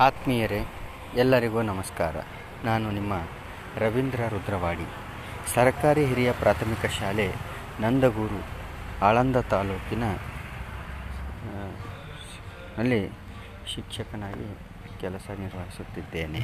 ಆತ್ಮೀಯರೇ, ಎಲ್ಲರಿಗೂ ನಮಸ್ಕಾರ. ನಾನು ನಿಮ್ಮ ರವೀಂದ್ರ ರುದ್ರವಾಡಿ. ಸರ್ಕಾರಿ ಹಿರಿಯ ಪ್ರಾಥಮಿಕ ಶಾಲೆ ನಂದಗೂರು, ಆಳಂದ ತಾಲೂಕಿನ ಅಲ್ಲಿ ನಲ್ಲಿ ಶಿಕ್ಷಕನಾಗಿ ಕೆಲಸ ನಿರ್ವಹಿಸುತ್ತಿದ್ದೇನೆ.